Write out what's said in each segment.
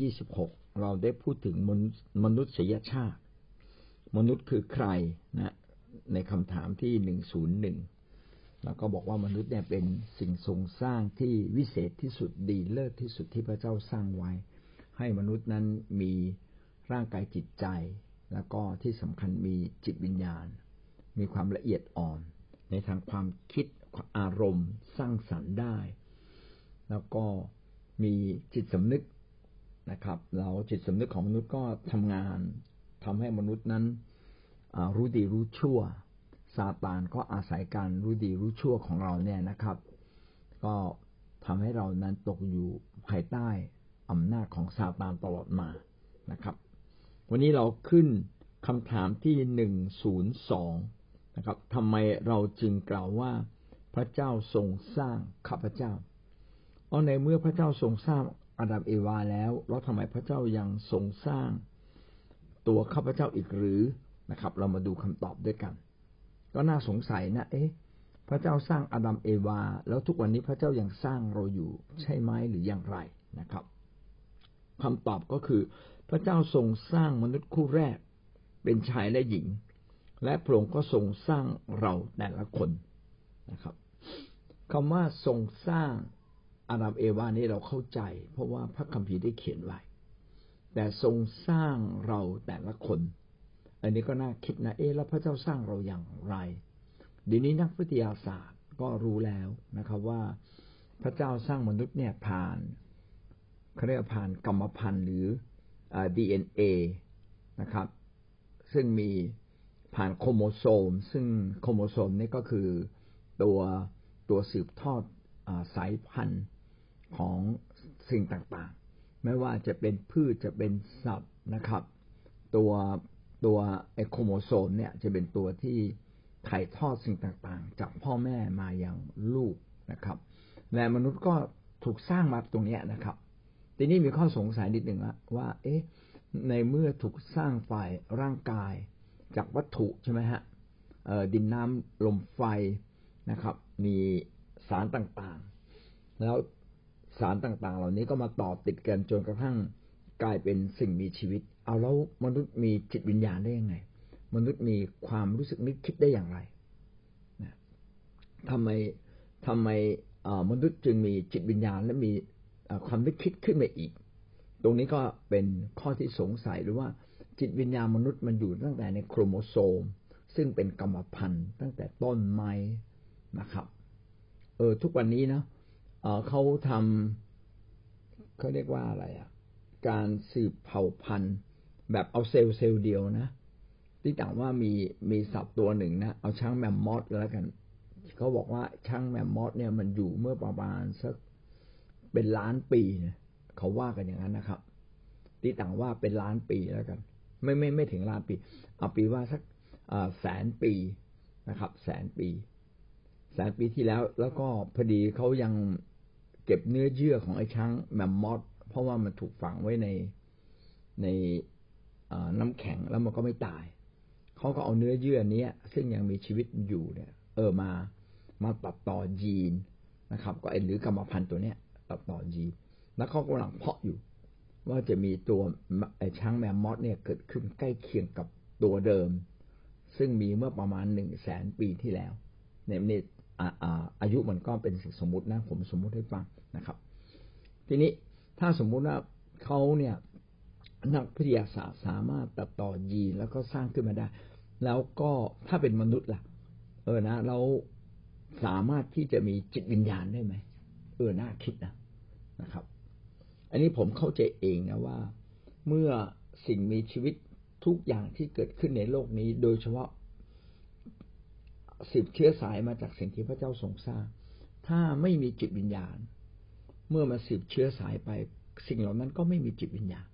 ยี่สิบหกเราได้พูดถึงมนุษย์มนุษยชาติ มนุษย์คือใครนะในคำถามที่หนึ่งศูนย์หนึ่งแล้วก็บอกว่ามนุษย์เนี่ยเป็นสิ่งทรงสร้างที่วิเศษที่สุดดีเลิศที่สุดที่พระเจ้าสร้างไว้ ให้มนุษย์นั้นมีร่างกายจิตใจ แล้วก็ที่สำคัญมีจิตวิญญาณ มีความละเอียดอ่อน ในทางความคิดอารมณ์ สร้างสรรค์ได้ แล้วก็มีจิตสำนึก นะครับเราจิตสำนึกของมนุษย์ก็ทำงานทำให้มนุษย์นั้นรู้ดีรู้ชั่วซาตานก็อาศัยการรู้ดีรู้ชั่วของเราเนี่ยนะครับ ก็ทำให้เรานั้นตกอยู่ภายใต้อำนาจของซาตานตลอดมานะครับ วันนี้เราขึ้นคำถามที่หนึ่งศูนย์สองนะครับทำไมเราจึงกล่าวว่าพระเจ้าทรงสร้างข้าพเจ้าเพราในเมื่อพระเจ้าทรงสร้าง อาดัมเอวาแล้วแล้วทำไมพระเจ้ายังทรงสร้างตัวข้าพเจ้าอีกหรือนะครับ เรามาดูคำตอบด้วยกัน ก็น่าสงสัยนะ เอ๊ะ พระเจ้าสร้างอาดัมเอวา แล้วทุกวันนี้พระเจ้ายังสร้างเราอยู่ใช่ไหมหรืออย่างไรนะครับคำตอบก็คือ พระเจ้าทรงสร้างมนุษย์คู่แรก เป็นชายและหญิง และพระองค์ก็ทรงสร้างเราแต่ละคนนะครับคำว่าทรงสร้าง อาดัมเอวานี้เราเข้าใจ เพราะว่าพระคัมภีร์ได้เขียนไว้ แต่ทรงสร้างเราแต่ละคน อันนี้ก็น่าคิดนะเอ๊แล้วพระเจ้าสร้างเราอย่างไรเดี๋ยวนี้นักวิทยาศาสตร์ก็รู้แล้วนะครับว่าพระเจ้าสร้างมนุษย์เนี่ยผ่านเขาเรียกผ่านกรรมพันธุ์หรือดีเอ็นเอนะครับ ซึ่งมีผ่านโครโมโซม ซึ่งโครโมโซมนี่ก็คือตัวตัวสืบทอดสายพันธุ์ ของสิ่งต่างๆ ไม่ว่าจะเป็นพืชจะเป็นสัตว์นะครับ ตัวตัวไอ้โครโมโซมเนี่ยจะเป็นตัวที่ถ่ายทอดสิ่งต่างๆ จากพ่อแม่มาอย่างลูกนะครับและมนุษย์ก็ถูกสร้างมาตรงนี้นะครับ ทีนี้มีข้อสงสัยนิดหนึ่งละว่า เอ๊ะ ในเมื่อถูกสร้างฝ่ายร่างกายจากวัตถุใช่ไหมฮะดินน้ำลมไฟนะครับ มีสารต่างๆ แล้ว สารต่าง ๆ เหล่านี้ก็มาต่อติดกันจนกระทั่งกลายเป็นสิ่งมีชีวิต เอาแล้วมนุษย์มีจิตวิญญาณได้ยังไง มนุษย์มีความรู้สึกนึกคิดได้อย่างไรนะทำไมทำไมมนุษย์จึงมีจิตวิญญาณและมีความนึกคิดขึ้นมาอีก ตรงนี้ก็เป็นข้อที่สงสัยหรือว่าจิตวิญญาณมนุษย์มันอยู่ตั้งแต่ในโครโมโซม ซึ่งเป็นกรรมพันธุ์ตั้งแต่ต้นไม้นะครับ เออทุกวันนี้นะ เขาทำเขาเรียกว่าอะไรอะ การสืบเผ่าพันธุ์ แบบเอาเซลล์เซลล์เดียวนะตีต่างว่ามีมีสัตว์ตัวหนึ่งนะเอาช้างแมมมอธแล้วกันเขาบอกว่าช้างแมมมอธเนี่ยมันอยู่เมื่อประมาณสักเป็นล้านปีเนี่ยเขาว่ากันอย่างนั้นนะครับตีต่างว่าเป็นล้านปีแล้วกัน ไม่ไม่ไม่ถึงล้านปี เอาปีว่าสักแสนปีนะครับ แสนปี แสนปีที่แล้ว แล้วก็พอดีเขายัง เก็บเนื้อเยื่อของไอ้ช้างแมมมอธเพราะว่ามันถูกฝังไว้ในในน้ำแข็งแล้วมันก็ไม่ตาย เขาก็เอาเนื้อเยื่อนี้ซึ่งยังมีชีวิตอยู่เนี่ย เออมามาตัดต่อยีนนะครับ ก็ไอ้หรือกรรมพันธุ์ตัวเนี้ยตัดต่อยีน แล้วเขากำลังเพาะอยู่ ว่าจะมีตัวไอ้ช้างแมมมอสเนี่ยเกิดขึ้นใกล้เคียงกับตัวเดิม ซึ่งมีเมื่อประมาณหนึ่งแสนปีที่แล้วเนี่ย อายุมันก็เป็นสิ่งสมมุตินะ ผมสมมุติให้ฟังนะครับ ทีนี้ถ้าสมมุติว่าเขาเนี่ยนักพิทยาศาสตร์สามารถตัดต่อยีนแล้วก็สร้างขึ้นมาได้ แล้วก็ถ้าเป็นมนุษย์ล่ะ เออนะ เราสามารถที่จะมีจิตวิญญาณได้ไหมเออน่าคิดนะนะครับ อันนี้ผมเข้าใจเองนะว่า เมื่อสิ่งมีชีวิตทุกอย่างที่เกิดขึ้นในโลกนี้ โดยเฉพาะ สืบเชื้อสายมาจากสิ่งที่พระเจ้าทรงสร้าง ถ้าไม่มีจิตวิญญาณ เมื่อมาสืบเชื้อสายไป สิ่งเหล่านั้นก็ไม่มีจิตวิญญาณ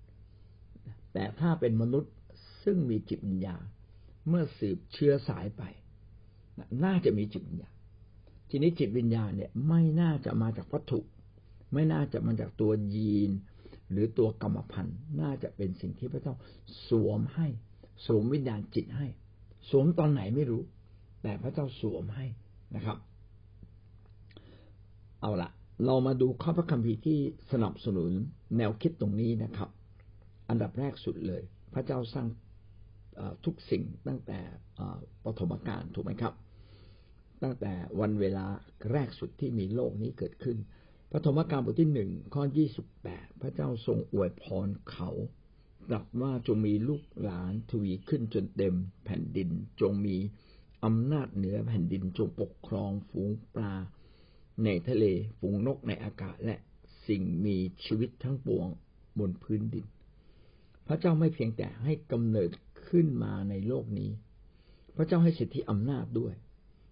แต่ถ้าเป็นมนุษย์ซึ่งมีจิตวิญญาณ เมื่อสืบเชื้อสายไป น่าจะมีจิตวิญญาณ ทีนี้จิตวิญญาณเนี่ยไม่น่าจะมาจากวัตถุ ไม่น่าจะมาจากตัวยีน หรือตัวกรรมพันธุ์ น่าจะเป็นสิ่งที่พระเจ้าสวมให้ สวมวิญญาณจิตให้ สวมตอนไหนไม่รู้ แต่พระเจ้าสวมให้นะครับ เอาละเรามาดูข้อพระคัมภีร์ที่สนับสนุนแนวคิดตรงนี้นะครับ อันดับแรกสุดเลย พระเจ้าสร้างทุกสิ่งตั้งแต่ปฐมกาลถูกไหมครับ ตั้งแต่วันเวลาแรกสุดที่มีโลกนี้เกิดขึ้นปฐมกาลบทที่หนึ่งข้อยี่สิบแปดพระเจ้าทรงอวยพรเขาตรัสว่าจงมีลูกหลานทวีขึ้นจนเต็มแผ่นดิน จงมี อำนาจเหนือแผ่นดินจงปกครองฝูงปลา ในทะเลฝูงนกในอากาศและสิ่งมีชีวิตทั้งปวงบนพื้นดิน พระเจ้าไม่เพียงแต่ให้กำเนิดขึ้นมาในโลกนี้ พระเจ้าให้สิทธิอำนาจด้วย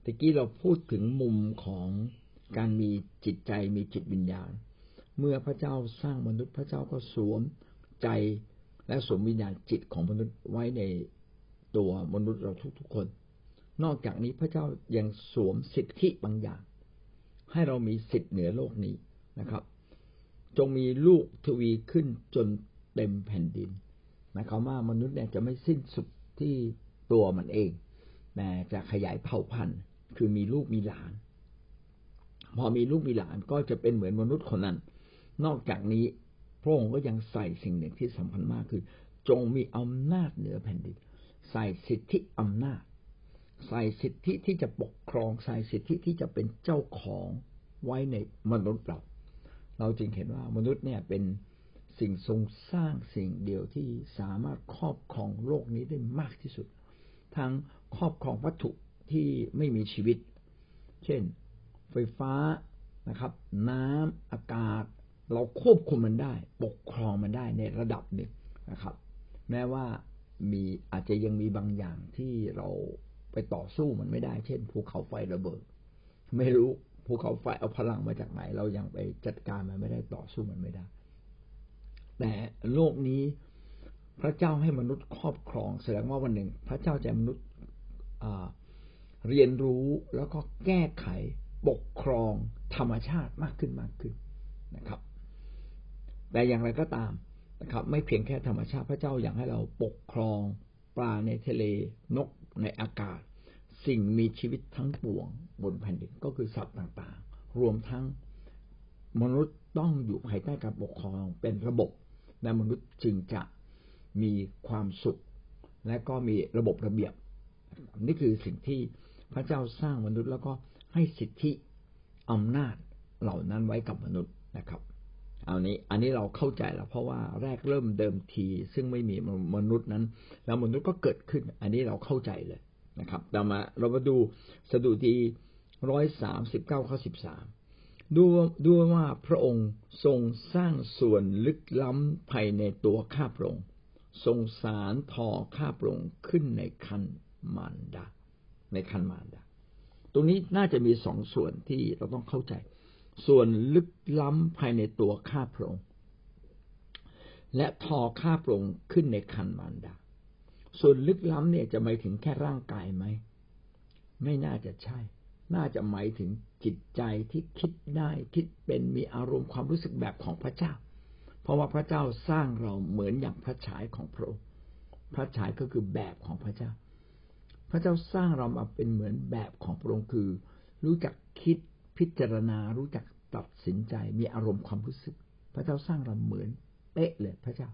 ตะกี้เราพูดถึงมุมของการมีจิตใจมีจิตวิญญาณ เมื่อพระเจ้าสร้างมนุษย์พระเจ้าก็สวมใจและสวมวิญญาณจิตของมนุษย์ไว้ในตัวมนุษย์เราทุกๆคน นอกจากนี้พระเจ้ายังสวมสิทธิบางอย่าง ให้เรามีสิทธิเหนือโลกนี้นะครับ จงมีลูกทวีขึ้นจนเต็มแผ่นดินหมายความว่ามนุษย์เนี่ยจะไม่สิ้นสุดที่ตัวมันเองแต่จะขยายเผ่าพันธุ์ คือมีลูกมีหลาน พอมีลูกมีหลานก็จะเป็นเหมือนมนุษย์คนนั้น นอกจากนี้พระองค์ก็ยังใส่สิ่งหนึ่งที่สำคัญมากคือ จงมีอำนาจเหนือแผ่นดิน ใส่สิทธิอำนาจ ใส่สิทธิที่จะปกครองใส่สิทธิที่จะเป็นเจ้าของไว้ในมนุษย์เรา เราจึงเห็นว่ามนุษย์เนี่ยเป็นสิ่งทรงสร้างสิ่งเดียวที่สามารถครอบครองโลกนี้ได้มากที่สุด ทั้งครอบครองวัตถุที่ไม่มีชีวิต เช่น ไฟฟ้านะครับ น้ำอากาศ เราควบคุมมันได้ ปกครองมันได้ในระดับหนึ่งนะครับ แม้ว่ามีอาจจะยังมีบางอย่างที่เรา ไปต่อสู้มันไม่ได้ เช่นภูเขาไฟระเบิด ไม่รู้ภูเขาไฟเอาพลังมาจากไหน เรายังไปจัดการมันไม่ได้ต่อสู้มันไม่ได้ แต่โลกนี้พระเจ้าให้มนุษย์ครอบครอง แสดงว่าวันหนึ่ง พระเจ้าจะมนุษย์เรียนรู้แล้วก็แก้ไขปกครองธรรมชาติมากขึ้นมากขึ้นนะครับ แต่อย่างไรก็ตามนะครับ ไม่เพียงแค่ธรรมชาติพระเจ้าอยากให้เราปกครอง ปลาในทะเล นก ในอากาศ สิ่งมีชีวิตทั้งปวง บนแผ่นดินก็คือสัตว์ต่างๆ รวมทั้งมนุษย์ต้องอยู่ภายใต้การปกครองเป็นระบบและมนุษย์จึงจะมีความสุข และก็มีระบบระเบียบ นี่คือสิ่งที่พระเจ้าสร้างมนุษย์แล้วก็ให้สิทธิอำนาจเหล่านั้นไว้กับมนุษย์นะครับ เอานี้อันนี้เราเข้าใจแล้วเพราะว่าแรกเริ่มเดิมที ซึ่งไม่มีมนุษย์นั้น แล้วมนุษย์ก็เกิดขึ้น อันนี้เราเข้าใจเลยนะครับต่อมาเรามาดูสดุดีร้อยสามสิบเก้าข้อสิบสามดูดูว่าพระองค์ทรงสร้างส่วนลึกล้ำภายในตัวข้าพระองค์ทรงสารทอข้าพระองค์ขึ้นในคันมารดาในคันมารดาตรงนี้น่าจะมีสองส่วนที่เราต้องเข้าใจ ส่วนลึกล้ำภายในตัวข้าพระองค์และทอข้าพระองค์ขึ้นในคันมารดา ส่วนลึกล้ำเนี่ยจะหมายถึงแค่ร่างกายไหม ไม่น่าจะใช่ น่าจะหมายถึงจิตใจที่คิดได้คิดเป็นมีอารมณ์ความรู้สึกแบบของพระเจ้า เพราะว่าพระเจ้าสร้างเราเหมือนอย่างพระฉายของพระองค์พระฉายก็คือแบบของพระเจ้า พระเจ้าสร้างเรามาเป็นเหมือนแบบของพระองค์คือ รู้จักคิด พิจารณารู้จักตัดสินใจมีอารมณ์ความรู้สึก พระเจ้าสร้างเราเหมือนเป๊ะเลยพระเจ้า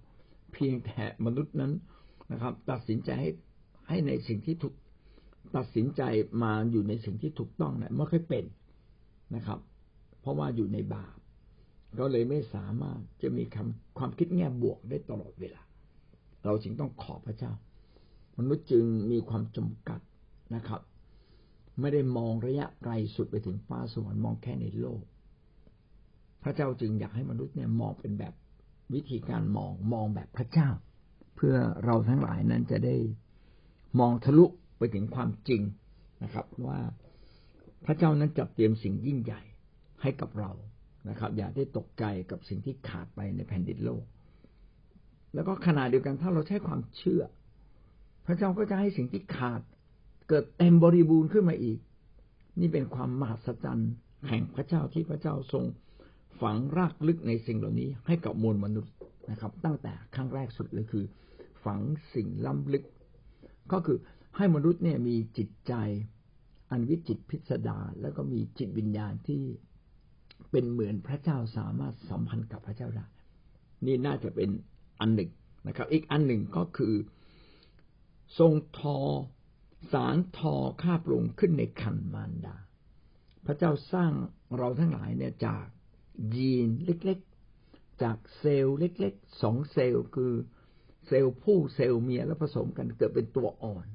เพียงแต่มนุษย์นั้นนะครับ ตัดสินใจให้ให้ในสิ่งที่ถูกตัดสินใจมาอยู่ในสิ่งที่ถูกต้องเนี่ยไม่ค่อยเป็นนะครับ เพราะว่าอยู่ในบาปก็เลยไม่สามารถจะมีคำความคิดแง่บวกได้ตลอดเวลา เราจึงต้องขอพระเจ้า มนุษย์จึงมีความจำกัดนะครับ ไม่ได้มองระยะไกลสุดไปถึงฟ้าสวรรค์มองแค่ในโลก พระเจ้าจึงอยากให้มนุษย์เนี่ยมองเป็นแบบวิธีการมองมองแบบพระเจ้า เพื่อเราทั้งหลายนั้นจะได้มองทะลุไปถึงความจริงนะครับ ว่าพระเจ้านั้นจัดเตรียมสิ่งยิ่งใหญ่ให้กับเรานะครับ อย่าได้ตกใจกับสิ่งที่ขาดไปในแผ่นดินโลก แล้วก็ขณะเดียวกันถ้าเราใช้ความเชื่อ พระเจ้าก็จะให้สิ่งที่ขาด เกิดเต็มบริบูรณ์ขึ้นมาอีก นี่เป็นความมหัศจรรย์แห่งพระเจ้าที่พระเจ้าทรงฝังรากลึกในสิ่งเหล่านี้ให้กับมวลมนุษย์นะครับ ตั้งแต่ครั้งแรกสุดเลยคือ ฝังสิ่งล้ำลึก ก็คือให้มนุษย์เนี่ยมีจิตใจ อันวิจิตพิสดารแล้วก็มีจิตวิญญาณที่เป็นเหมือนพระเจ้าสามารถสัมพันธ์กับพระเจ้าได้นี่น่าจะเป็นอันหนึ่งนะครับ อีกอันหนึ่งก็คือ ทรงทอ สานทอข้าพระองค์ขึ้นในครรภ์มารดา พระเจ้าสร้างเราทั้งหลายเนี่ยจากยีนเล็กๆ จากเซลล์เล็กๆสองเซลล์คือเซลล์ผู้เซลล์เมียแล้วผสมกันเกิดเป็นตัวอ่อน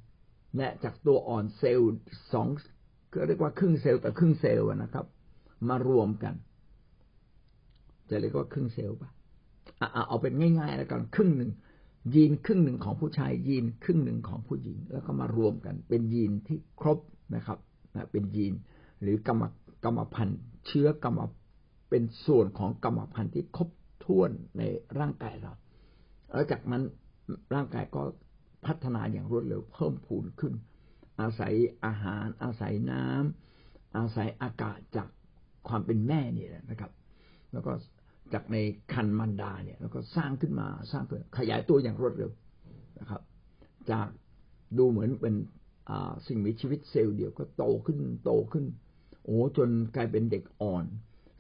และจากตัวอ่อนเซลล์สองก็เรียกว่าครึ่งเซลล์แต่ครึ่งเซลล์นะครับ มารวมกัน จะเรียกว่าครึ่งเซลล์ป่ะเอาเป็นง่ายๆแล้วกันครึ่งหนึ่ง ยีนครึ่งหนึ่งของผู้ชายยีนครึ่งหนึ่งของผู้หญิง แล้วก็มารวมกัน เป็นยีนที่ครบนะครับนะเป็นยีนหรือกรรมกรรมพันธุ์เชื้อกรรมเป็นส่วนของกรรมพันธุ์ที่ครบถ้วนในร่างกายเรา แล้วจากนั้นร่างกายก็พัฒนาอย่างรวดเร็วเพิ่มพูนขึ้น อาศัยอาหาร อาศัยน้ำอาศัยอากาศจากความเป็นแม่นี่แหละนะครับ แล้วก็ จากในคันมันดาเนี่ยแล้วก็สร้างขึ้นมาสร้างเพื่อขยายตัวอย่างรวดเร็วนะครับ จากดูเหมือนเป็นสิ่งมีชีวิตเซลล์เดียวก็โตขึ้นโตขึ้น โอ้จนกลายเป็นเด็กอ่อน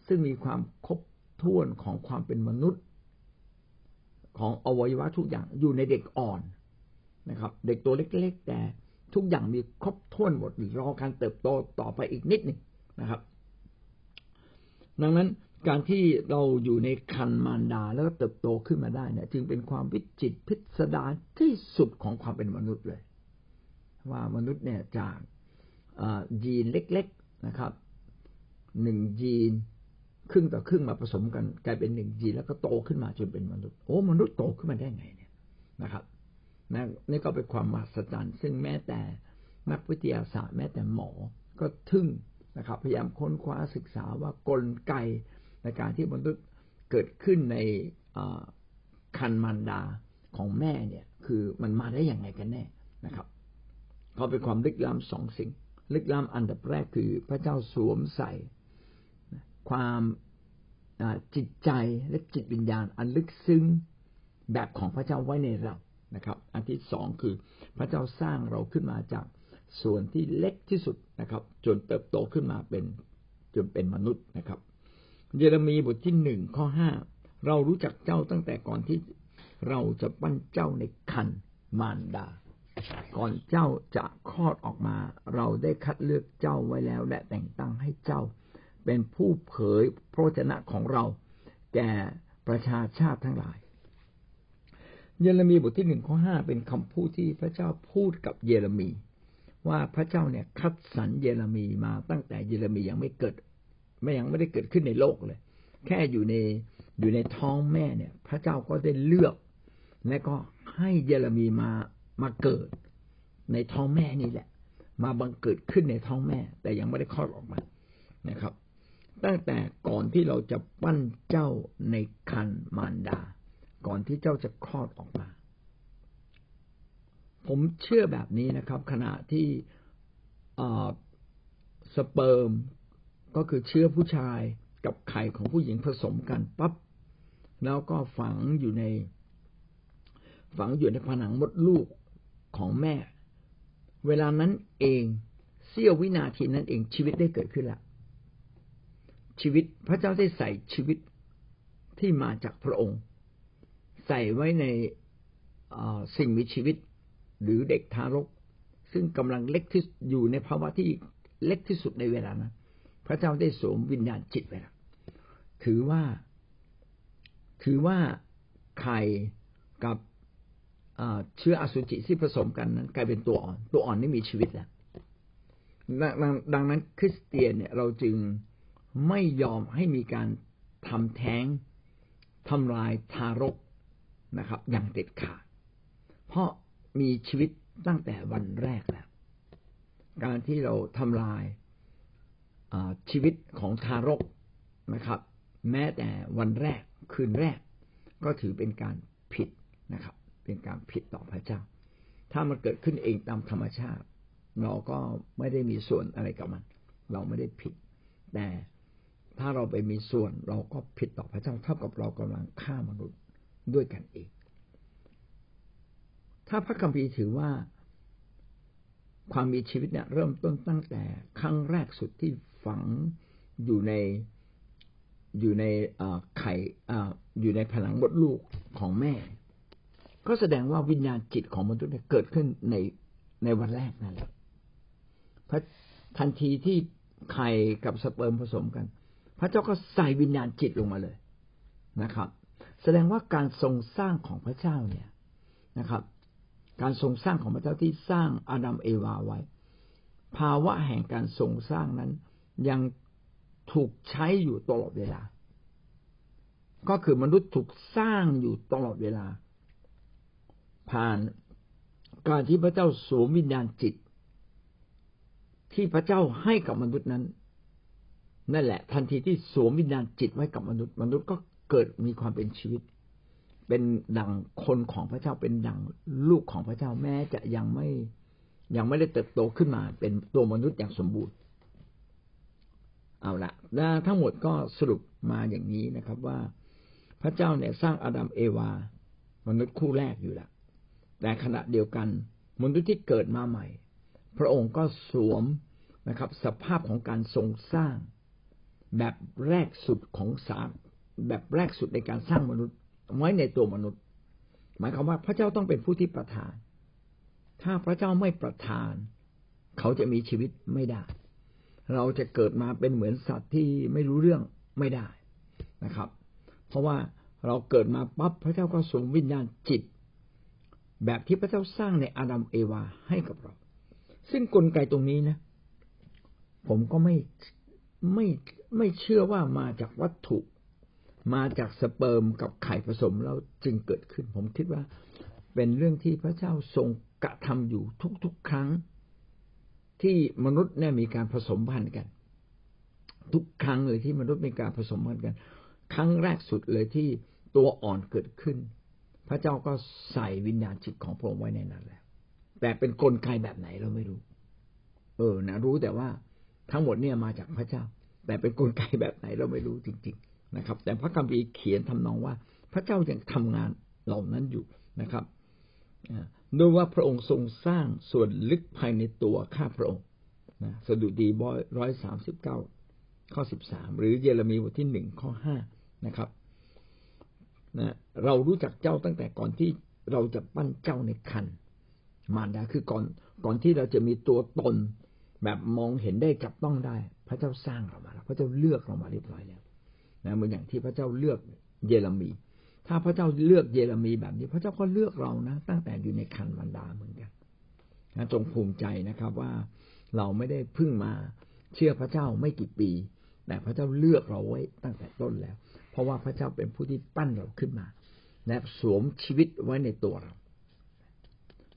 ซึ่งมีความครบถ้วนของความเป็นมนุษย์ ของอวัยวะทุกอย่างอยู่ในเด็กอ่อนนะครับ เด็กตัวเล็ก ๆ แต่ทุกอย่างมีครบถ้วนหมดรอการเติบโตต่อไปอีกนิดหนึ่งนะครับ ดังนั้น การที่เราอยู่ในคันมารดาแล้วเติบโตขึ้นมาได้เนี่ย จึงเป็นความวิจิตพิสดารที่สุดของความเป็นมนุษย์เลย ว่ามนุษย์เนี่ยจากยีนเล็ก ๆนะครับหนึ่งยีนครึ่งต่อครึ่งมาผสมกันกลายเป็นหนึ่งยีนแล้วก็โตขึ้นมาจนเป็นมนุษย์โอ้มนุษย์โตขึ้นมาได้ไงเนี่ยนะครับน,นี่ก็เป็นความมหัศจรรย์ซึ่งแม้แต่นักวิทยาศาสตร์แม้แต่หมอก็ทึ่งนะครับ พยายามค้นคว้าศึกษาว่ากลไก ในการที่มนุษย์เกิดขึ้นในคันมันดาของแม่เนี่ย คือมันมาได้อย่างไรกันแน่นะครับเขาเป็นความลึกล้ำสองสิ่ง ลึกล้ำอันดับแรกคือพระเจ้าสวมใส่ความจิตใจและจิตวิญญาณอันลึกซึ้งแบบของพระเจ้าไว้ในเรานะครับ อันที่สองคือพระเจ้าสร้างเราขึ้นมาจากส่วนที่เล็กที่สุดนะครับ จนเติบโตขึ้นมาเป็นจนเป็นมนุษย์นะครับ เยเรมีบทที่หนึ่งข้อห้าเรารู้จักเจ้าตั้งแต่ก่อนที่เราจะปั้นเจ้าในคันมารดา ก่อนเจ้าจะคลอดออกมา เราได้คัดเลือกเจ้าไว้แล้ว และแต่งตั้งให้เจ้า เป็นผู้เผยพระชนะของเรา แก่ประชาชาติทั้งหลาย เยเรมีบทที่หนึ่งข้อห้าเป็นคำพูดที่พระเจ้าพูดกับเยเรมี ว่าพระเจ้าเนี่ยคัดสรรเยเรมีมาตั้งแต่เยเรมียังไม่เกิด ไม่ยังไม่ได้เกิดขึ้นในโลกเลย แค่อยู่ในอยู่ในท้องแม่เนี่ย พระเจ้าก็ได้เลือก และก็ให้เยเรมีมามาเกิด ในท้องแม่นี่แหละ มาบังเกิดขึ้นในท้องแม่ แต่ยังไม่ได้คลอดออกมานะครับ ตั้งแต่ก่อนที่เราจะปั้นเจ้าในคันมารดา ก่อนที่เจ้าจะคลอดออกมา ผมเชื่อแบบนี้นะครับ ขณะที่สเปิร์ม ก็คือเชื้อผู้ชายกับไข่ของผู้หญิงผสมกันปั๊บแล้วก็ฝังอยู่ใน ฝังอยู่ในผนังมดลูกของแม่ เวลานั้นเองเสี้ยววินาทีนั้นเองชีวิตได้เกิดขึ้นล้วชีวิตพระเจ้าได้ใส่ชีวิตที่มาจากพระองค์ ใส่ไว้ในสิ่งมีชีวิตหรือเด็กทารก ซึ่งกำลังเล็กที่อยู่ในภาวะที่เล็กที่สุดในเวลานั้น พระเจ้าได้สวมวิญญาณจิตไว้แล้วถือว่าถือว่าไข่กับเชื้ออสุจิที่ผสมกันนั้น กลายเป็นตัวอ่อน ตัวอ่อนนี่มีชีวิตแล้วดังนั้นคริสเตียนเนี่ยเราจึงไม่ยอมให้มีการทำแท้งทำลายทารกนะครับ อย่างเด็ดขาดเพราะมีชีวิตตั้งแต่วันแรกแล้ว การที่เราทำลาย ชีวิตของทารกนะครับ แม้แต่วันแรกคืนแรก ก็ถือเป็นการผิดนะครับ เป็นการผิดต่อพระเจ้า ถ้ามันเกิดขึ้นเองตามธรรมชาติ เราก็ไม่ได้มีส่วนอะไรกับมัน เราไม่ได้ผิด แต่ถ้าเราไปมีส่วนเราก็ผิดต่อพระเจ้าเท่ากับเรากำลังฆ่ามนุษย์ด้วยกันเอง ถ้าพระคัมภีร์ถือว่าความมีชีวิตเนี่ยเริ่มต้นตั้งแต่ครั้งแรกสุดที่ ฝังอยู่ในอยู่ในไข่อยู่ในผนังมดลูกของแม่ ก็แสดงว่าวิญญาณจิตของมนุษย์เกิดขึ้นในในวันแรกนั่นแหละพระทันทีที่ไข่กับสเปิร์มผสมกัน พระเจ้าก็ใส่วิญญาณจิตลงมาเลยนะครับ แสดงว่าการทรงสร้างของพระเจ้าเนี่ยนะครับ การทรงสร้างของพระเจ้าที่สร้างอาดัมเอวาไว้ ภาวะแห่งการทรงสร้างนั้น ยังถูกใช้อยู่ตลอดเวลา ก็คือมนุษย์ถูกสร้างอยู่ตลอดเวลา ผ่านการที่พระเจ้าสวมวิญญาณจิต ที่พระเจ้าให้กับมนุษย์นั้น นั่นแหละ ทันทีที่สวมวิญญาณจิตไว้กับมนุษย์ มนุษย์ก็เกิดมีความเป็นชีวิต เป็นดังคนของพระเจ้าเป็นดังลูกของพระเจ้าแม้จะยังไม่ยังไม่ได้เติบโตขึ้นมาเป็นตัวมนุษย์อย่างสมบูรณ์ เอาละและทั้งหมดก็สรุปมาอย่างนี้นะครับว่าพระเจ้าเนี่ยสร้างอาดัมเอวา มนุษย์คู่แรกอยู่ล้วแต่ขณะเดียวกัน มนุษย์ที่เกิดมาใหม่ พระองค์ก็สวมนะครับ สภาพของการทรงสร้าง แบบแรกสุดของสามแบบแรกสุดในการสร้างมนุษย์ไว้ในตัวมนุษย์ หมายความว่าพระเจ้าต้องเป็นผู้ที่ประทาน ถ้าพระเจ้าไม่ประทาน เขาจะมีชีวิตไม่ได้ เราจะเกิดมาเป็นเหมือนสัตว์ที่ไม่รู้เรื่องไม่ได้นะครับ เพราะว่าเราเกิดมาปั๊บพระเจ้าก็ส่งวิญญาณจิต แบบที่พระเจ้าสร้างในอาดัมเอวาให้กับเรา ซึ่งกลไกตรงนี้นะ ผมก็ไม่ไม่ไม่เชื่อว่ามาจากวัตถุ มาจากสเปิร์มกับไข่ผสมแล้วจึงเกิดขึ้น ผมคิดว่าเป็นเรื่องที่พระเจ้าทรงกระทำอยู่ทุกๆครั้ง ที่มนุษย์เนี่ยมีการผสมพันธุ์กัน ทุกครั้งเลยที่มนุษย์มีการผสมพันธุ์กัน ครั้งแรกสุดเลยที่ตัวอ่อนเกิดขึ้น พระเจ้าก็ใส่วิญญาณจิตของพระองค์ไว้ในนั้นแล้ว แต่เป็นนกลไกแบบไหนเราไม่รู้ เออนะรู้แต่ว่าทั้งหมดเนี่ยมาจากพระเจ้า แต่เป็นนกลไกแบบไหนเราไม่รู้จริง ๆ นะครับ แต่พระคัมภีร์เขียนทำนองว่า พระเจ้ายังทำงานเหล่านั้นอยู่นะครับ ด้วยว่าพระองค์ทรงสร้างส่วนลึกภายในตัวข้าพระองค์นะสดุดีบอยร้อยสามสิบเก้าข้อสิบสามหรือเยเรมีบทที่หนึ่งข้อห้านะครับนะเรารู้จักเจ้าตั้งแต่ก่อนที่เราจะปั้นเจ้าในคันมารดาคือก่อนก่อนที่เราจะมีตัวตน แบบมองเห็นได้จับต้องได้ พระเจ้าสร้างเรามาแล้วพระเจ้าเลือกเรามาเรียบร้อยแล้วนะเหมือนอย่างที่พระเจ้าเลือกเยเรมี ถ้าพระเจ้าเลือกเยเรมีแบบนี้ พระเจ้าก็เลือกเรานะ ตั้งแต่อยู่ในคันมันดาเหมือนกันนะจงภูมิใจนะครับว่าเราไม่ได้พึ่งมาเชื่อพระเจ้าไม่กี่ปี แต่พระเจ้าเลือกเราไว้ตั้งแต่ต้นแล้ว เพราะว่าพระเจ้าเป็นผู้ที่ปั้นเราขึ้นมา และสวมชีวิตไว้ในตัวเรา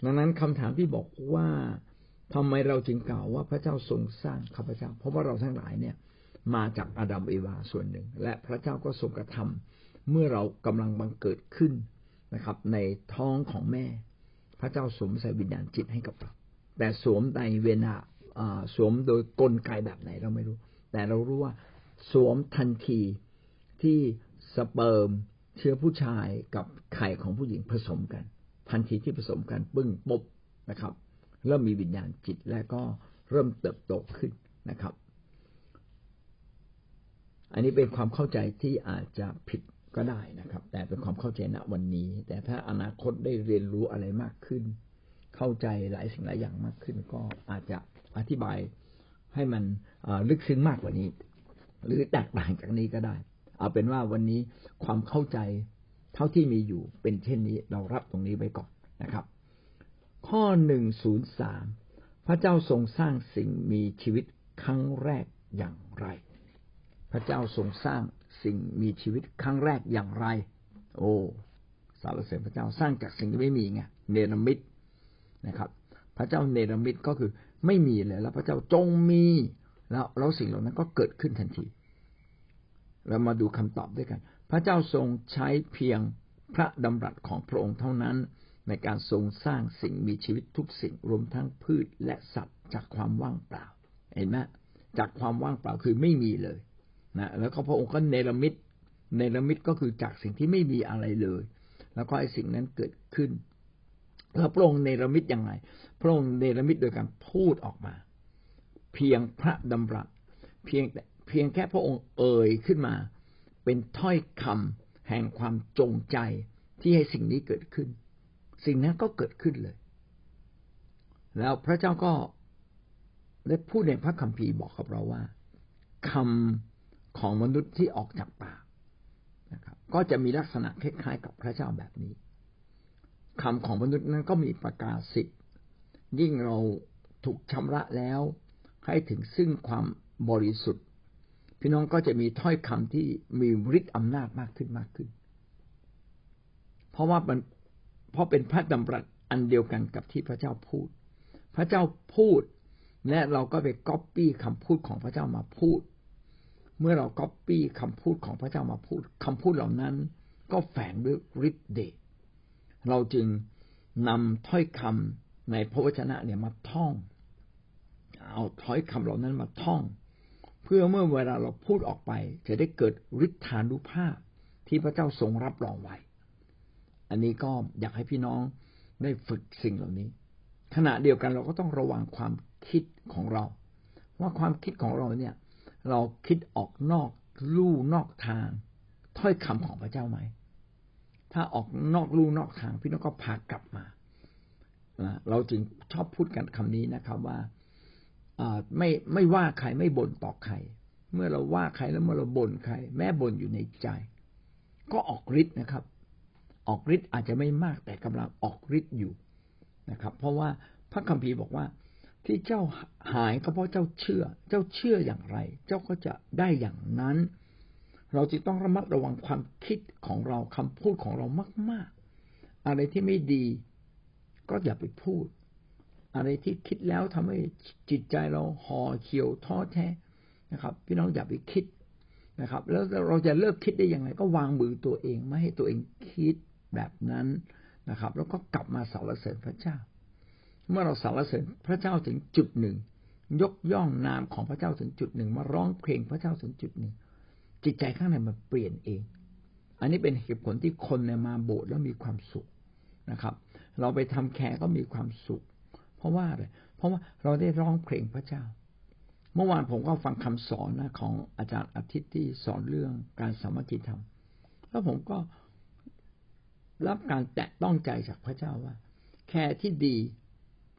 ดังนั้นคำถามที่บอกว่าทำไมเราจึงกล่าวว่าพระเจ้าทรงสร้างข้าพเจ้า เพราะว่าเราทั้งหลายเนี่ย มาจากอาดัมเอวาส่วนหนึ่ง และพระเจ้าก็ทรงกระทำ เมื่อเรากำลังบังเกิดขึ้นนะครับ ในท้องของแม่ พระเจ้าสวมใส่วิญญาณจิตให้กับเราแต่สวมในเวลาสวมโดยกลไกแบบไหนเราไม่รู้ แต่เรารู้ว่าสวมทันทีที่สเปิร์มเชื้อผู้ชายกับไข่ของผู้หญิงผสมกัน ทันทีที่ผสมกันปึ้งปุ๊บนะครับ เริ่มมีวิญญาณจิตและก็เริ่มเติบโตขึ้นนะครับ อันนี้เป็นความเข้าใจที่อาจจะผิด ก็ได้นะครับ แต่เป็นความเข้าใจณวันนี้ แต่ถ้าอนาคตได้เรียนรู้อะไรมากขึ้น เข้าใจหลายสิ่งหลายอย่างมากขึ้น ก็อาจจะอธิบายให้มันลึกซึ้งมากกว่านี้ หรือแตกต่างจากนี้ก็ได้ เอาเป็นว่าวันนี้ความเข้าใจเท่าที่มีอยู่เป็นเช่นนี้เรารับตรงนี้ไว้ก่อนนะครับ ข้อหนึ่งศูนย์สามพระเจ้าทรงสร้างสิ่งมีชีวิตครั้งแรกอย่างไร พระเจ้าทรงสร้าง สิ่งมีชีวิตครั้งแรกอย่างไร โอ้สารเสด็จพระเจ้าสร้างจากสิ่งที่ไม่มีไงเนรมิตนะครับ พระเจ้าเนรมิตก็คือไม่มีเลยแล้วพระเจ้าจงมีแล้วแล้วสิ่งเหล่านั้นก็เกิดขึ้นทันที เรามาดูคำตอบด้วยกัน พระเจ้าทรงใช้เพียงพระดำรัสของพระองค์เท่านั้น ในการทรงสร้างสิ่งมีชีวิตทุกสิ่งรวมทั้งพืชและสัตว์จากความว่างเปล่า เห็นไหมจากความว่างเปล่าคือไม่มีเลย นะแล้วก็พระองค์ก็เนรมิตเนรมิตก็คือจากสิ่งที่ไม่มีอะไรเลย แล้วก็ไอ้สิ่งนั้นเกิดขึ้นแล้วพระองค์เนรมิตยังไง พระองค์เนรมิตโดยการพูดออกมา เพียงพระดำรัสเพียงเพียงแค่พระองค์เอ่ยขึ้นมา เป็นถ้อยคำแห่งความจงใจที่ให้สิ่งนี้เกิดขึ้น สิ่งนั้นก็เกิดขึ้นเลย แล้วพระเจ้าก็ได้พูดในพระคัมภีร์บอกกับเราว่าคำ ของมนุษย์ที่ออกจากปากนะครับ ก็จะมีลักษณะคล้ายๆกับพระเจ้าแบบนี้คำของมนุษย์นั้นก็มีประกาศสิทธิ์ยิ่งเราถูกชำระแล้ว ให้ถึงซึ่งความบริสุทธิ์ พี่น้องก็จะมีถ้อยคำที่มีฤทธิ์อำนาจมากขึ้นมากขึ้น เพราะว่ามันเพราะเป็นพระดำรัสอันเดียวกันกับที่พระเจ้าพูด พระเจ้าพูดและเราก็ไปก๊อปปี้คำพูดของพระเจ้ามาพูด เมื่อเราก๊อปปี้คำพูดของพระเจ้ามาพูดคำพูดเหล่านั้น ก็แฝงด้วยฤทธิ์เดชเราจึงนำถ้อยคำในพระวจนะเนี่ยมาท่อง เอาถ้อยคำเหล่านั้นมาท่อง เพื่อเมื่อเวลาเราพูดออกไป จะได้เกิดฤทธานุภาพที่พระเจ้าทรงรับรองไว้ อันนี้ก็อยากให้พี่น้องได้ฝึกสิ่งเหล่านี้ ขณะเดียวกันเราก็ต้องระวังความคิดของเรา ว่าความคิดของเราเนี่ย เราคิดออกนอกลู่นอกทาง ถ้อยคำของพระเจ้าไหม ถ้าออกนอกลู่นอกทาง พี่น้องก็พากลับมา เราจึงชอบพูดกันคำนี้นะครับว่าไม่ไม่ว่าใครไม่บ่นต่อใคร เมื่อเราว่าใครแล้วเมื่อเราบ่นใคร แม่บ่นอยู่ในใจ ก็ออกฤทธิ์นะครับ ออกฤทธิ์อาจจะไม่มากแต่กำลังออกฤทธิ์อยู่นะครับ เพราะว่าพระคัมภีร์บอกว่า ที่เจ้าหายก็เพราะเจ้าเชื่อ เจ้าเชื่ออย่างไร เจ้าก็จะได้อย่างนั้น เราจะต้องระมัดระวังความคิดของเราคำพูดของเรามาก ๆ อะไรที่ไม่ดี ก็อย่าไปพูด อะไรที่คิดแล้วทำให้จิตใจเราห่อเขียวท้อแท้นะครับ พี่น้องอย่าไปคิดนะครับ แล้วเราจะเลิกคิดได้ยังไง ก็วางมือตัวเองไม่ให้ตัวเองคิดแบบนั้นนะครับ แล้วก็กลับมาสรรเสริญพระเจ้า เมื่อเราสรรเสริญพระเจ้าถึงจุดหนึ่ง ยกย่องนามของพระเจ้าถึงจุดหนึ่งมาร้องเพลงพระเจ้าถึงจุดหนึ่ง จิตใจข้างในมันเปลี่ยนเอง อันนี้เป็นเหตุผลที่คนเนี่ยมาโบสถ์แล้วมีความสุขนะครับ เราไปทำแคร์ก็มีความสุข เพราะว่าอะไรเพราะว่าเราได้ร้องเพลงพระเจ้า เมื่อวานผมก็ฟังคำสอนนะของอาจารย์อาทิตย์ที่สอนเรื่องการสามัคคีธรรมแล้วผมก็รับการแตะต้องใจจากพระเจ้าว่า แค่ที่ดี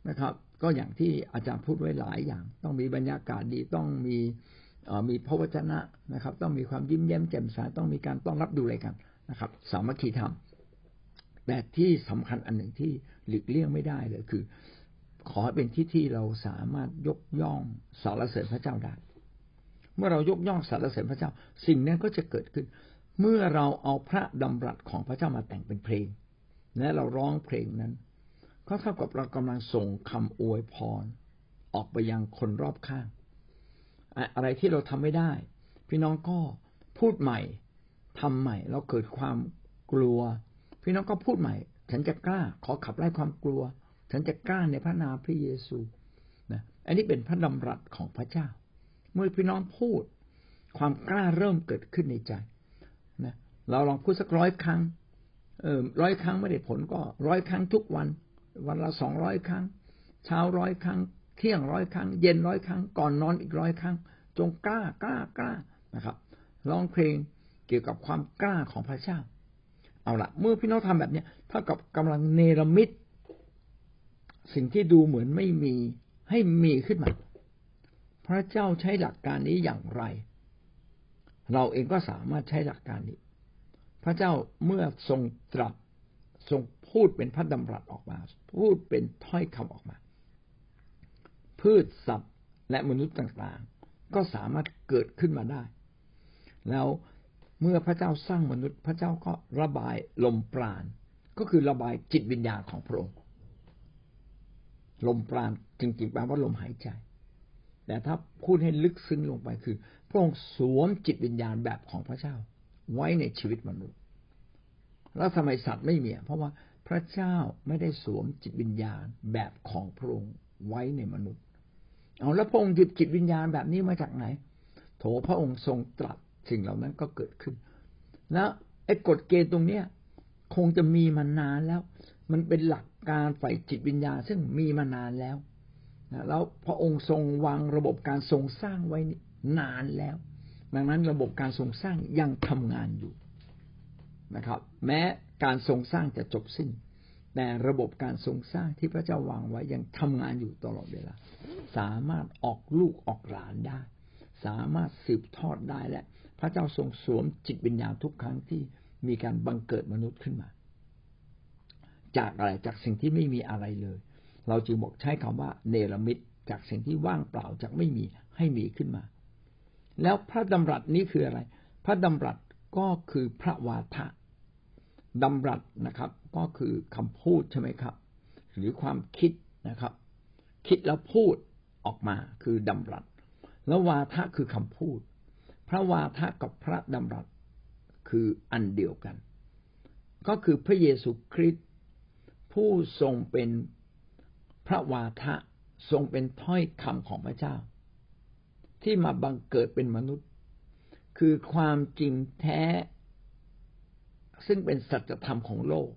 นะครับ ก็อย่างที่อาจารย์พูดไว้หลายอย่าง ต้องมีบรรยากาศดีต้องมีมีพระวจนะนะครับ ต้องมีความยิ้มแย้มแจ่มใสต้องมีการต้อนรับดูอะไรกันนะครับ สามัคคีธรรมแต่ที่สำคัญอันหนึ่งที่หลีกเลี่ยงไม่ได้เลยคือ ขอเป็นที่ที่เราสามารถยกย่องสารเสริญพระเจ้าได้ เมื่อเรายกย่องสารเสริญพระเจ้า สิ่งนั้นก็จะเกิดขึ้น เมื่อเราเอาพระดำรัสของพระเจ้ามาแต่งเป็นเพลง และเราร้องเพลงนั้น ก็เท่ากับเรากำลังส่งคำอวยพร ออกไปยังคนรอบข้าง อะไรที่เราทำไม่ได้ พี่น้องก็พูดใหม่ทำใหม่ เราเกิดความกลัว พี่น้องก็พูดใหม่ ฉันจะกล้าขอขับไล่ความกลัว ฉันจะกล้าในพระนามพระเยซูนะอันนี้เป็นพระดำรัสของพระเจ้า เมื่อพี่น้องพูด ความกล้าเริ่มเกิดขึ้นในใจนะเราลองพูดสักร้อยครั้งเออร้อยครั้งไม่ได้ผลก็ร้อยครั้งทุกวัน วันละสองร้อยครั้ง เช้าร้อยครั้ง เที่ยงร้อยครั้ง เย็นร้อยครั้ง ก่อนนอนอีกร้อยครั้ง จงกล้ากล้ากล้านะครับร้องเพลงเกี่ยวกับความกล้าของพระเจ้า เอาละเมื่อพี่น้องทำแบบนี้เท่ากับกำลังเนรมิต สิ่งที่ดูเหมือนไม่มีให้มีขึ้นมา พระเจ้าใช้หลักการนี้อย่างไร เราเองก็สามารถใช้หลักการนี้ พระเจ้าเมื่อทรงตรัสทรง พูดเป็นพระดำรัสออกมา พูดเป็นถ้อยคำออกมา พืชสัตว์และมนุษย์ต่างๆ ก็สามารถเกิดขึ้นมาได้ แล้วเมื่อพระเจ้าสร้างมนุษย์ พระเจ้าก็ระบายลมปราณ ก็คือระบายจิตวิญญาณของพระองค์ ลมปราณจริงๆแปลว่าลมหายใจ แต่ถ้าพูดให้ลึกซึ้งลงไปคือ พระองค์สวมจิตวิญญาณแบบของพระเจ้า ไว้ในชีวิตมนุษย์ แล้วทำไมสัตว์ไม่มีเพราะว่า พระเจ้าไม่ได้สวมจิตวิญญาณแบบของพระองค์ไว้ในมนุษย์ เอาแล้วพระองค์หยุดจิตวิญญาณแบบนี้มาจากไหน โถพระองค์ทรงตรัสสิ่งเหล่านั้นก็เกิดขึ้น แล้วไอ้กฎเกณฑ์ตรงเนี้ยคงจะมีมานานแล้ว มันเป็นหลักการฝ่ายจิตวิญญาณซึ่งมีมานานแล้วนะแล้วพระองค์ทรงวางระบบการทรงสร้างไว้นานแล้ว ดังนั้นระบบการทรงสร้างยังทำงานอยู่นะครับ แม้ การทรงสร้างจะจบสิ้น แต่ระบบการทรงสร้างที่พระเจ้าวางไว้ยังทำงานอยู่ตลอดเวลา สามารถออกลูกออกหลานได้ สามารถสืบทอดได้และ พระเจ้าทรงสวมจิตวิญญาณทุกครั้งที่มีการบังเกิดมนุษย์ขึ้นมา จากอะไรจากสิ่งที่ไม่มีอะไรเลย เราจึงบอกใช้คำว่าเนรมิตจากสิ่งที่ว่างเปล่าจากไม่มีให้มีขึ้นมา แล้วพระดำรัสนี้คืออะไร พระดำรัสก็คือพระวาทะ ดำรัสนะครับ ก็คือคำพูดใช่ไหมครับ หรือความคิดนะครับ คิดแล้วพูดออกมาคือดำรัสแล้ววาทะคือคำพูด พระวาทะกับพระดำรัสคืออันเดียวกัน ก็คือพระเยซูคริสต์ผู้ทรงเป็นพระวาทะทรงเป็นถ้อยคำของพระเจ้า ที่มาบังเกิดเป็นมนุษย์ คือความจริงแท้ ซึ่งเป็นสัจธรรมของโลก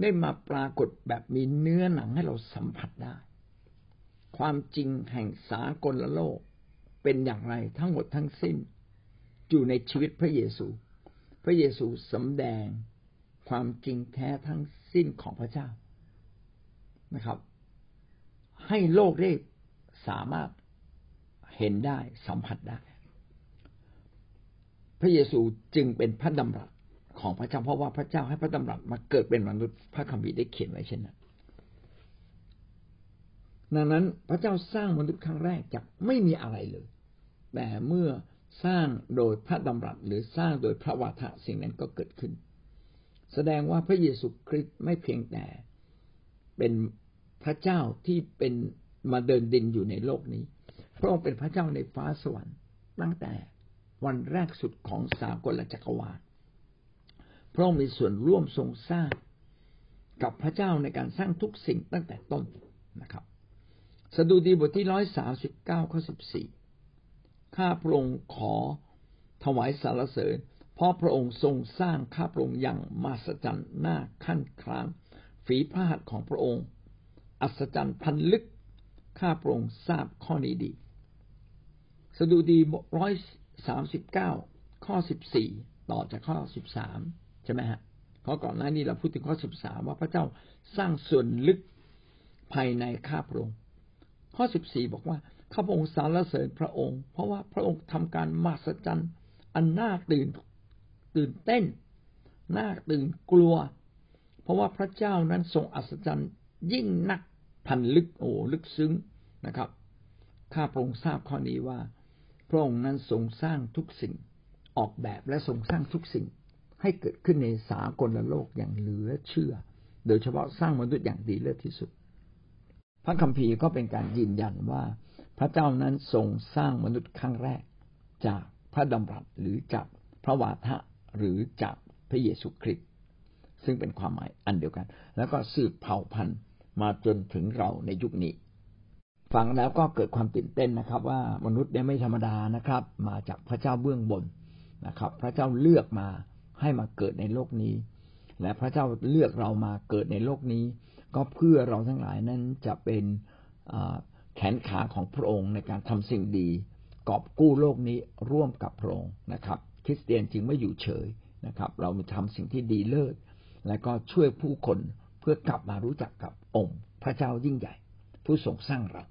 ได้มาปรากฏแบบมีเนื้อหนังให้เราสัมผัสได้ ความจริงแห่งสากลโลกเป็นอย่างไรทั้งหมดทั้งสิ้น อยู่ในชีวิตพระเยซู พระเยซูสำแดงความจริงแท้ทั้งสิ้นของพระเจ้านะครับ ให้โลกได้สามารถเห็นได้สัมผัสได้ พระเยซูจึงเป็นพระดำรัส ของพระเจ้าเพราะว่าพระเจ้าให้พระดำรัสมาเกิดเป็นมนุษย์พระคัมภีร์ได้เขียนไว้เช่นนั้นดังนั้นพระเจ้าสร้างมนุษย์ครั้งแรกจากไม่มีอะไรเลย แต่เมื่อสร้างโดยพระดำรัสหรือสร้างโดยพระวาทะสิ่งนั้นก็เกิดขึ้น แสดงว่าพระเยซูคริสต์ไม่เพียงแต่เป็นพระเจ้าที่เป็นมาเดินดินอยู่ในโลกนี้ พระองค์เป็นพระเจ้าในฟ้าสวรรค์ตั้งแต่วันแรกสุดของสากลจักรวาล พระองค์มีส่วนร่วมทรงสร้างกับพระเจ้าในการสร้างทุกสิ่งตั้งแต่ต้นนะครับ สดุดีบทที่ร้อยสาสิบเก้าข้อสิบสี่ข้าพระองค์ขอถวายสารเสริญ เพราะพระองค์ทรงสร้างข้าพระองค์อย่างมาสจันหน้าขั้นครามฝีพระหัตถ์ของพระองค์ อัศจรรย์พันลึก ข้าพระองค์ทราบข้อนี้ดี สดุดีร้อยสามสิบเก้าข้อสิบสี่ต่อจากข้อสิบสาม ใช่ไหมฮะเพราะก่อนหน้านี้เราพูดถึงข้อสิบสามว่าพระเจ้าสร้างส่วนลึกภายในข้าพระองค์ข้อสิบสี่บอกว่าข้าพระองค์สรรเสริญพระองค์ เพราะว่าพระองค์ทำการมหัศจรรย์อันน่าตื่นตื่นเต้นน่าตื่นกลัว เพราะว่าพระเจ้านั้นทรงอัศจรรย์ยิ่งนักพันลึกโอ้ลึกซึ้งนะครับข้าพระองค์ทราบข้อนี้ว่า พระองค์นั้นทรงสร้างทุกสิ่ง ออกแบบและทรงสร้างทุกสิ่ง ให้เกิดขึ้นในสากลโลกอย่างเหลือเชื่อ โดยเฉพาะสร้างมนุษย์อย่างดีเลิศที่สุด พระคัมภีร์ก็เป็นการยืนยันว่า พระเจ้านั้นทรงสร้างมนุษย์ครั้งแรก จากพระดำรัสหรือจากพระวาทะหรือจากพระเยซูคริสต์ซึ่งเป็นความหมายอันเดียวกัน แล้วก็สืบเผ่าพันธุ์มาจนถึงเราในยุคนี้ฟังแล้วก็เกิดความตื่นเต้นนะครับ ว่ามนุษย์เนี่ยไม่ธรรมดานะครับ มาจากพระเจ้าเบื้องบนนะครับ พระเจ้าเลือกมา ให้มาเกิดในโลกนี้ และพระเจ้าเลือกเรามาเกิดในโลกนี้ ก็เพื่อเราทั้งหลายนั้นจะเป็นแขนขาของพระองค์ในการทำสิ่งดี กอบกู้โลกนี้ร่วมกับพระองค์นะครับ คริสเตียนจึงไม่อยู่เฉยนะครับ เรามีทำสิ่งที่ดีเลิศและก็ช่วยผู้คนเพื่อกลับมารู้จักกับองค์ พระเจ้ายิ่งใหญ่ ผู้ทรงสร้างเรา